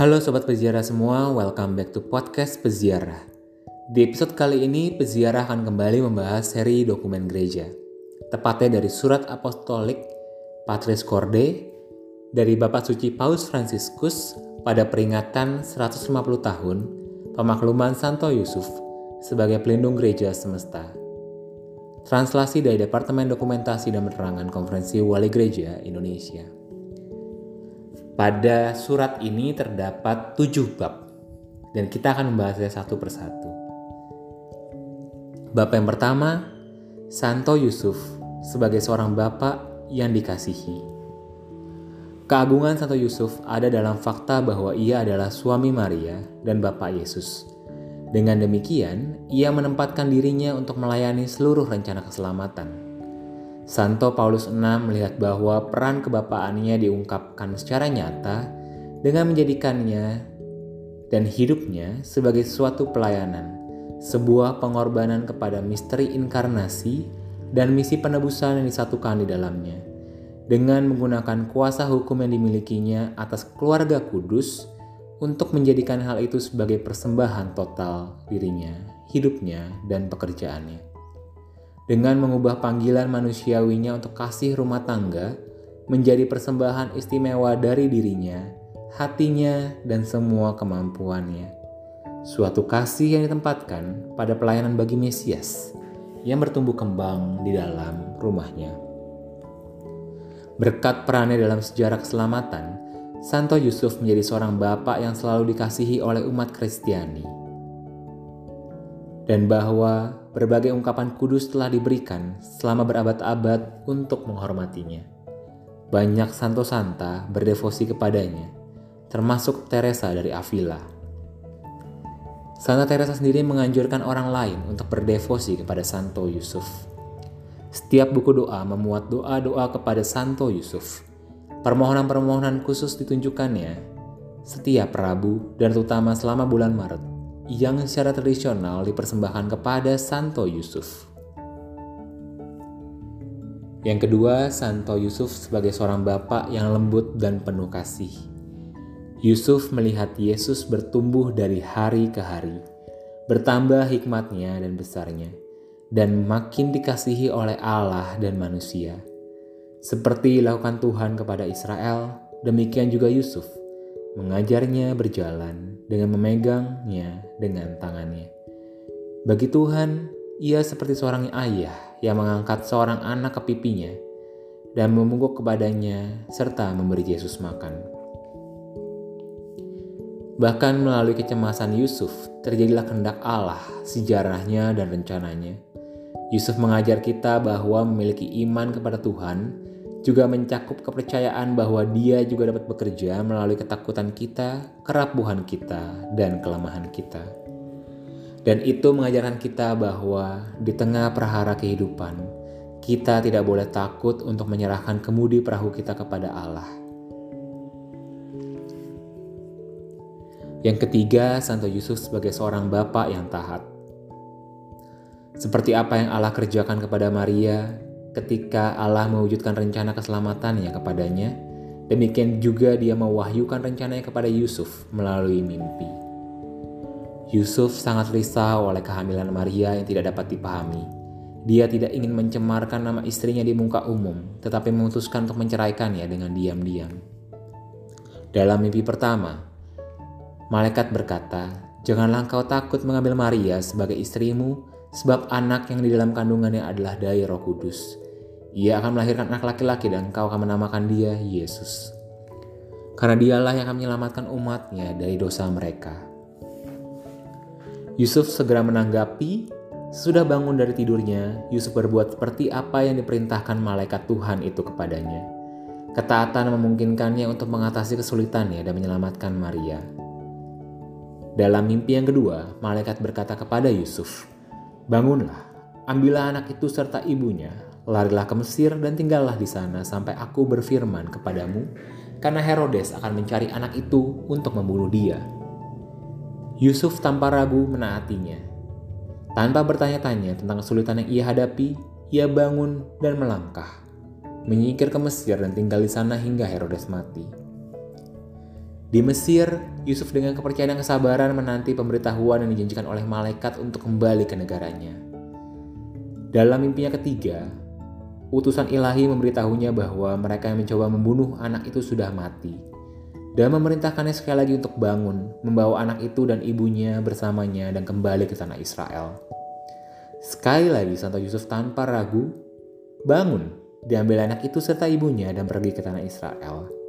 Halo Sobat Peziarah semua, welcome back to podcast Peziarah. Di episode kali ini, Peziarah akan kembali membahas seri dokumen gereja. Tepatnya dari surat apostolik Patris Corde dari Bapak Suci Paus Franciscus pada peringatan 150 tahun pemakluman Santo Yusuf sebagai pelindung gereja semesta. Translasi dari Departemen Dokumentasi dan Penerangan Konferensi Wali Gereja Indonesia. Pada surat ini terdapat tujuh bab, dan kita akan membahasnya satu persatu. Bab yang pertama, Santo Yusuf sebagai seorang bapak yang dikasihi. Keagungan Santo Yusuf ada dalam fakta bahwa ia adalah suami Maria dan bapak Yesus. Dengan demikian, ia menempatkan dirinya untuk melayani seluruh rencana keselamatan Santo Paulus VI melihat bahwa peran kebapaannya diungkapkan secara nyata dengan menjadikannya dan hidupnya sebagai suatu pelayanan, sebuah pengorbanan kepada misteri inkarnasi dan misi penebusan yang disatukan di dalamnya. Dengan menggunakan kuasa hukum yang dimilikinya atas keluarga kudus untuk menjadikan hal itu sebagai persembahan total dirinya, hidupnya, dan pekerjaannya dengan mengubah panggilan manusiawinya untuk kasih rumah tangga menjadi persembahan istimewa dari dirinya, hatinya, dan semua kemampuannya. Suatu kasih yang ditempatkan pada pelayanan bagi Mesias yang bertumbuh kembang di dalam rumahnya. Berkat perannya dalam sejarah keselamatan, Santo Yusuf menjadi seorang bapak yang selalu dikasihi oleh umat Kristiani. Dan bahwa berbagai ungkapan kudus telah diberikan selama berabad-abad untuk menghormatinya. Banyak santo santa berdevosi kepadanya, termasuk Teresa dari Avila. Santa Teresa sendiri menganjurkan orang lain untuk berdevosi kepada Santo Yusuf. Setiap buku doa memuat doa-doa kepada Santo Yusuf. Permohonan-permohonan khusus ditunjukkannya setiap Rabu dan terutama selama bulan Maret yang secara tradisional dipersembahkan kepada Santo Yusuf. Yang kedua, Santo Yusuf sebagai seorang bapak yang lembut dan penuh kasih. Yusuf melihat Yesus bertumbuh dari hari ke hari, bertambah hikmatnya dan besarnya, dan makin dikasihi oleh Allah dan manusia. Seperti dilakukan Tuhan kepada Israel, demikian juga Yusuf mengajarnya berjalan dengan memegangnya dengan tangannya. Bagi Tuhan, ia seperti seorang ayah yang mengangkat seorang anak ke pipinya dan memungkuk kepadanya serta memberi Yesus makan. Bahkan melalui kecemasan Yusuf, terjadilah kehendak Allah, sejarahnya dan rencananya. Yusuf mengajar kita bahwa memiliki iman kepada Tuhan juga mencakup kepercayaan bahwa Dia juga dapat bekerja melalui ketakutan kita, kerapuhan kita, dan kelemahan kita. Dan itu mengajarkan kita bahwa di tengah perhara kehidupan, kita tidak boleh takut untuk menyerahkan kemudi perahu kita kepada Allah. Yang ketiga, Santo Yusuf sebagai seorang bapak yang taat. Seperti apa yang Allah kerjakan kepada Maria, ketika Allah mewujudkan rencana keselamatannya kepadanya, demikian juga dia mewahyukan rencananya kepada Yusuf melalui mimpi. Yusuf sangat risau oleh kehamilan Maria yang tidak dapat dipahami. Dia tidak ingin mencemarkan nama istrinya di muka umum, tetapi memutuskan untuk menceraikannya dengan diam-diam. Dalam mimpi pertama, malaikat berkata, "Janganlah engkau takut mengambil Maria sebagai istrimu, sebab anak yang di dalam kandungannya adalah dari Roh Kudus. Ia akan melahirkan anak laki-laki dan engkau akan menamakan dia Yesus. Karena dialah yang akan menyelamatkan umatnya dari dosa mereka. Yusuf segera menanggapi, sudah bangun dari tidurnya, Yusuf berbuat seperti apa yang diperintahkan malaikat Tuhan itu kepadanya. Ketaatan memungkinkannya untuk mengatasi kesulitannya dan menyelamatkan Maria. Dalam mimpi yang kedua, malaikat berkata kepada Yusuf, Bangunlah, ambillah anak itu serta ibunya, larilah ke Mesir dan tinggallah di sana sampai aku berfirman kepadamu, karena Herodes akan mencari anak itu untuk membunuh dia. Yusuf tanpa ragu menaatinya. Tanpa bertanya-tanya tentang kesulitan yang ia hadapi, ia bangun dan melangkah, menyingkir ke Mesir dan tinggal di sana hingga Herodes mati. Di Mesir, Yusuf dengan kepercayaan dan kesabaran menanti pemberitahuan yang dijanjikan oleh malaikat untuk kembali ke negaranya. Dalam mimpinya ketiga, utusan ilahi memberitahunya bahwa mereka yang mencoba membunuh anak itu sudah mati dan memerintahkannya sekali lagi untuk bangun, membawa anak itu dan ibunya bersamanya dan kembali ke tanah Israel. Sekali lagi Santo Yusuf tanpa ragu bangun, diambil anak itu serta ibunya dan pergi ke tanah Israel.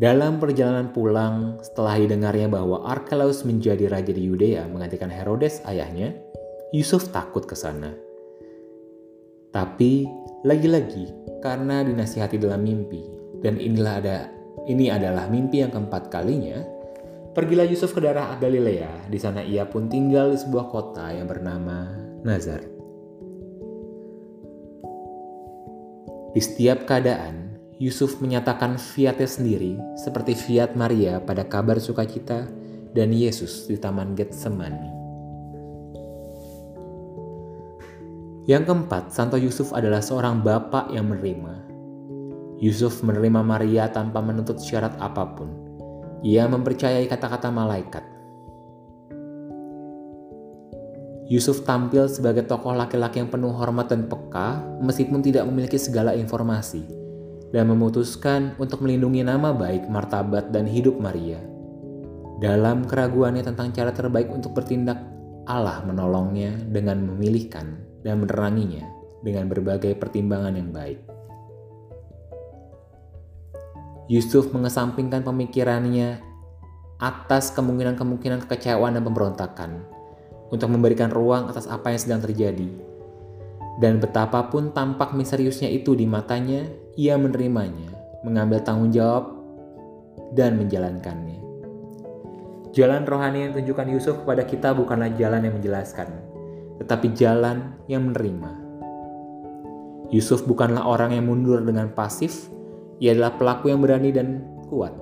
Dalam perjalanan pulang, setelah didengarnya bahwa Archelaus menjadi raja di Yudea menggantikan Herodes ayahnya, Yusuf takut ke sana. Tapi lagi-lagi karena dinasihati dalam mimpi, dan inilah ada ini adalah mimpi yang keempat kalinya. Pergilah Yusuf ke daerah Galilea. Di sana ia pun tinggal di sebuah kota yang bernama Nazaret. Di setiap keadaan, Yusuf menyatakan fiatnya sendiri seperti fiat Maria pada kabar sukacita dan Yesus di Taman Getsemani. Yang keempat, Santo Yusuf adalah seorang bapak yang menerima Yusuf menerima Maria tanpa menuntut syarat apa pun. Ia mempercayai kata-kata malaikat. Yusuf tampil sebagai tokoh laki-laki yang penuh hormat dan peka, meskipun tidak memiliki segala informasi, dan memutuskan untuk melindungi nama baik, martabat, dan hidup Maria. Dalam keraguannya tentang cara terbaik untuk bertindak, Allah menolongnya dengan memilihkan dan meneranginya dengan berbagai pertimbangan yang baik. Yusuf mengesampingkan pemikirannya atas kemungkinan-kemungkinan kekecewaan dan pemberontakan untuk memberikan ruang atas apa yang sedang terjadi. Dan betapapun tampak misteriusnya itu di matanya, ia menerimanya, mengambil tanggung jawab, dan menjalankannya. Jalan rohani yang tunjukkan Yusuf kepada kita bukanlah jalan yang menjelaskan, tetapi jalan yang menerima. Yusuf bukanlah orang yang mundur dengan pasif, ia adalah pelaku yang berani dan kuat.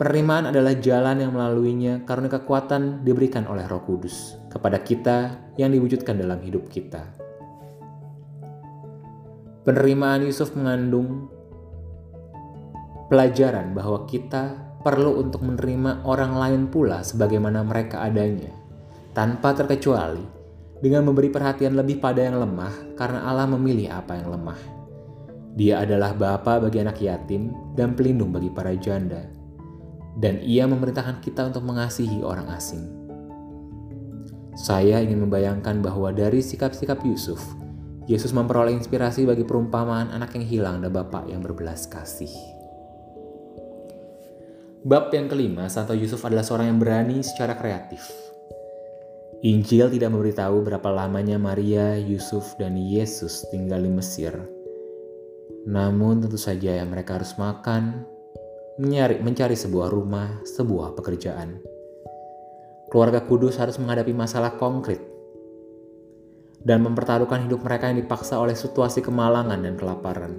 Penerimaan adalah jalan yang melaluinya karena kekuatan diberikan oleh Roh Kudus kepada kita yang diwujudkan dalam hidup kita. Penerimaan Yusuf mengandung pelajaran bahwa kita perlu untuk menerima orang lain pula sebagaimana mereka adanya, tanpa terkecuali, dengan memberi perhatian lebih pada yang lemah karena Allah memilih apa yang lemah. Dia adalah bapa bagi anak yatim dan pelindung bagi para janda. Dan ia memerintahkan kita untuk mengasihi orang asing. Saya ingin membayangkan bahwa dari sikap-sikap Yusuf, Yesus memperoleh inspirasi bagi perumpamaan anak yang hilang dan bapak yang berbelas kasih. Bab yang kelima, Santo Yusuf adalah seorang yang berani secara kreatif. Injil tidak memberitahu berapa lamanya Maria, Yusuf, dan Yesus tinggal di Mesir namun tentu saja yang mereka harus makan, mencari, mencari sebuah rumah, sebuah pekerjaan. Keluarga kudus harus menghadapi masalah konkret dan mempertaruhkan hidup mereka yang dipaksa oleh situasi kemalangan dan kelaparan.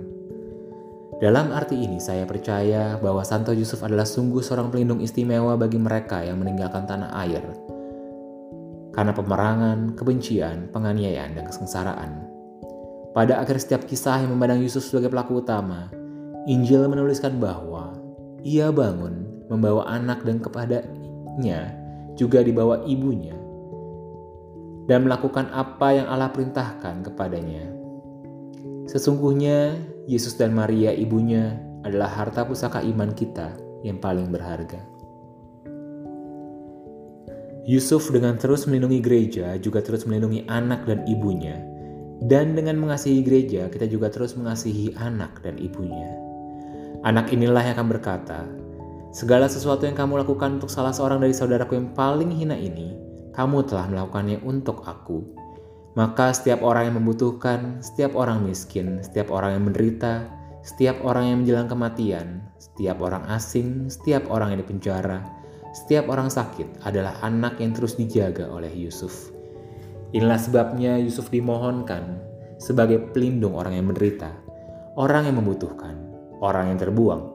Dalam arti ini, saya percaya bahwa Santo Yusuf adalah sungguh seorang pelindung istimewa bagi mereka yang meninggalkan tanah air karena pemerangan, kebencian, penganiayaan, dan kesengsaraan. Pada akhir setiap kisah yang memandang Yusuf sebagai pelaku utama, Injil menuliskan bahwa ia bangun membawa anak dan kepadanya juga dibawa ibunya dan melakukan apa yang Allah perintahkan kepadanya. Sesungguhnya Yesus dan Maria ibunya adalah harta pusaka iman kita yang paling berharga. Yusuf dengan terus melindungi gereja juga terus melindungi anak dan ibunya dan dengan mengasihi gereja, kita juga terus mengasihi anak dan ibunya. Anak inilah yang akan berkata, Segala sesuatu yang kamu lakukan untuk salah seorang dari saudaraku yang paling hina ini, kamu telah melakukannya untuk aku. Maka setiap orang yang membutuhkan, setiap orang miskin, setiap orang yang menderita, setiap orang yang menjelang kematian, setiap orang asing, setiap orang yang dipenjara, setiap orang sakit adalah anak yang terus dijaga oleh Yusuf. Inilah sebabnya Yusuf dimohonkan sebagai pelindung orang yang menderita, orang yang membutuhkan, orang yang terbuang,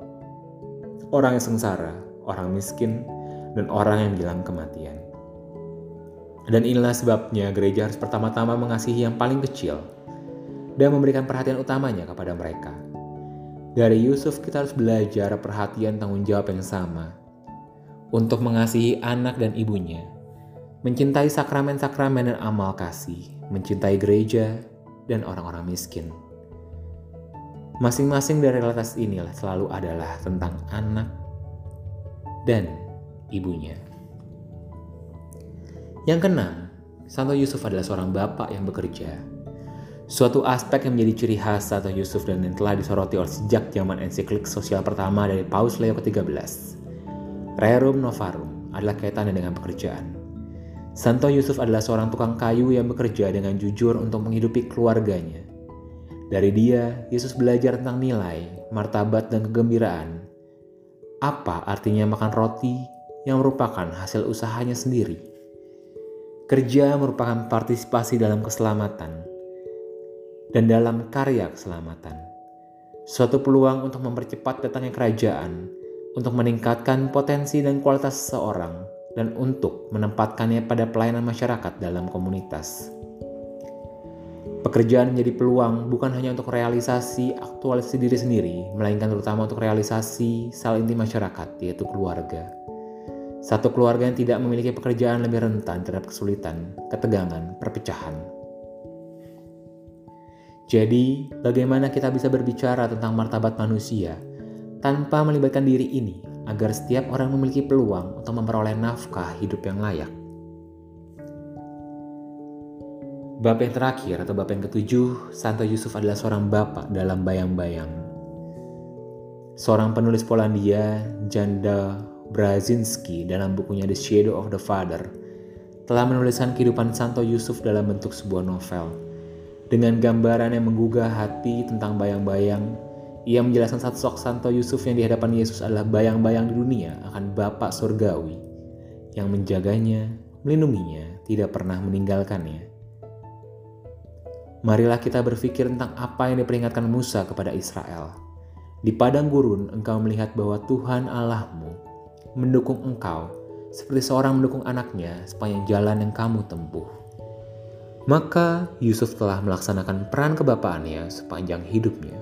orang yang sengsara, orang miskin, dan orang yang bilang kematian. Dan inilah sebabnya gereja harus pertama-tama mengasihi yang paling kecil dan memberikan perhatian utamanya kepada mereka. Dari Yusuf kita harus belajar perhatian tanggung jawab yang sama untuk mengasihi anak dan ibunya, mencintai sakramen-sakramen dan amal kasih, mencintai gereja dan orang-orang miskin. Masing-masing dari realitas inilah selalu adalah tentang anak dan ibunya. Yang keenam, Santo Yusuf adalah seorang bapak yang bekerja. Suatu aspek yang menjadi ciri khas Santo Yusuf dan yang telah disoroti oleh sejak zaman ensiklik sosial pertama dari Paus Leo ke-13 Rerum Novarum adalah kaitannya dengan pekerjaan. Santo Yusuf adalah seorang tukang kayu yang bekerja dengan jujur untuk menghidupi keluarganya. Dari dia, Yesus belajar tentang nilai, martabat, dan kegembiraan. Apa artinya makan roti yang merupakan hasil usahanya sendiri? Kerja merupakan partisipasi dalam keselamatan dan dalam karya keselamatan. Suatu peluang untuk mempercepat datangnya kerajaan untuk meningkatkan potensi dan kualitas seseorang dan untuk menempatkannya pada pelayanan masyarakat dalam komunitas. Pekerjaan menjadi peluang bukan hanya untuk realisasi aktualisasi diri sendiri, melainkan terutama untuk realisasi sel inti masyarakat, yaitu keluarga. Satu keluarga yang tidak memiliki pekerjaan lebih rentan terhadap kesulitan, ketegangan, perpecahan. Jadi, bagaimana kita bisa berbicara tentang martabat manusia tanpa melibatkan diri ini agar setiap orang memiliki peluang untuk memperoleh nafkah hidup yang layak. Bab yang terakhir atau bab yang ketujuh, Santo Yusuf adalah seorang bapak dalam bayang-bayang. Seorang penulis Polandia, Janda Brazinski dalam bukunya The Shadow of the Father, telah menuliskan kehidupan Santo Yusuf dalam bentuk sebuah novel. Dengan gambaran yang menggugah hati tentang bayang-bayang ia menjelaskan satu sosok Santo Yusuf yang di hadapan Yesus adalah bayang-bayang di dunia akan Bapak Surgawi yang menjaganya, melindunginya, tidak pernah meninggalkannya. Marilah kita berpikir tentang apa yang diperingatkan Musa kepada Israel. Di padang gurun engkau melihat bahwa Tuhan Allahmu mendukung engkau seperti seorang mendukung anaknya sepanjang jalan yang kamu tempuh. Maka Yusuf telah melaksanakan peran kebapaannya sepanjang hidupnya.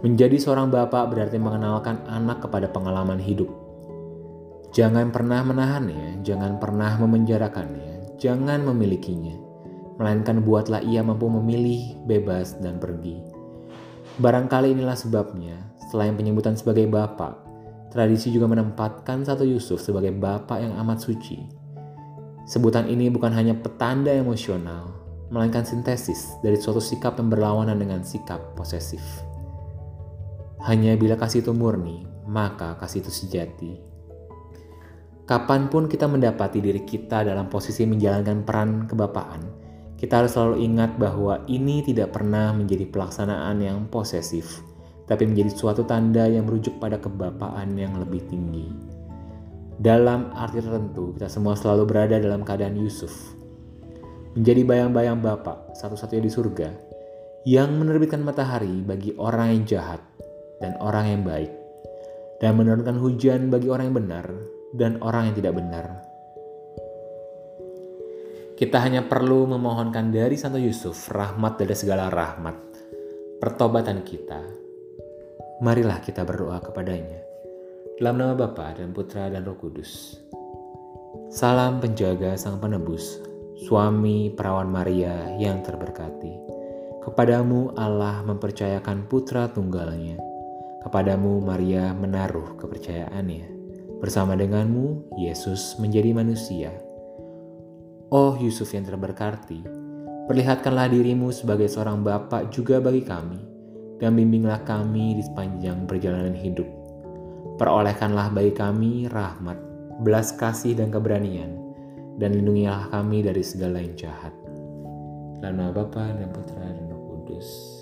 Menjadi seorang bapak berarti mengenalkan anak kepada pengalaman hidup. Jangan pernah menahannya, jangan pernah memenjarakannya, jangan memilikinya, melainkan buatlah ia mampu memilih, bebas, dan pergi. Barangkali inilah sebabnya, selain penyebutan sebagai bapak, tradisi juga menempatkan satu Yusuf sebagai bapak yang amat suci. Sebutan ini bukan hanya petanda emosional, melainkan sintesis dari suatu sikap yang berlawanan dengan sikap posesif. Hanya bila kasih itu murni, maka kasih itu sejati. Kapan pun kita mendapati diri kita dalam posisi menjalankan peran kebapaan, kita harus selalu ingat bahwa ini tidak pernah menjadi pelaksanaan yang posesif, tapi menjadi suatu tanda yang merujuk pada kebapaan yang lebih tinggi. Dalam arti tertentu, kita semua selalu berada dalam keadaan Yusuf, menjadi bayang-bayang Bapak satu-satunya di surga yang menerbitkan matahari bagi orang yang jahat dan orang yang baik, dan menurunkan hujan bagi orang yang benar dan orang yang tidak benar. Kita hanya perlu memohonkan dari Santo Yusuf rahmat dari segala rahmat, pertobatan kita. Marilah kita berdoa kepadanya. Dalam nama Bapa dan Putra dan Roh Kudus. Salam penjaga Sang Penebus, suami perawan Maria yang terberkati. Kepadamu Allah mempercayakan putra tunggalnya Kepadamu Maria menaruh kepercayaannya. Bersama denganmu, Yesus menjadi manusia. Oh Yusuf yang terberkati, perlihatkanlah dirimu sebagai seorang bapak juga bagi kami, dan bimbinglah kami di sepanjang perjalanan hidup. Perolehkanlah bagi kami rahmat, belas kasih dan keberanian, dan lindungilah kami dari segala yang jahat. Dalam Bapa dan Putra dan Roh Kudus.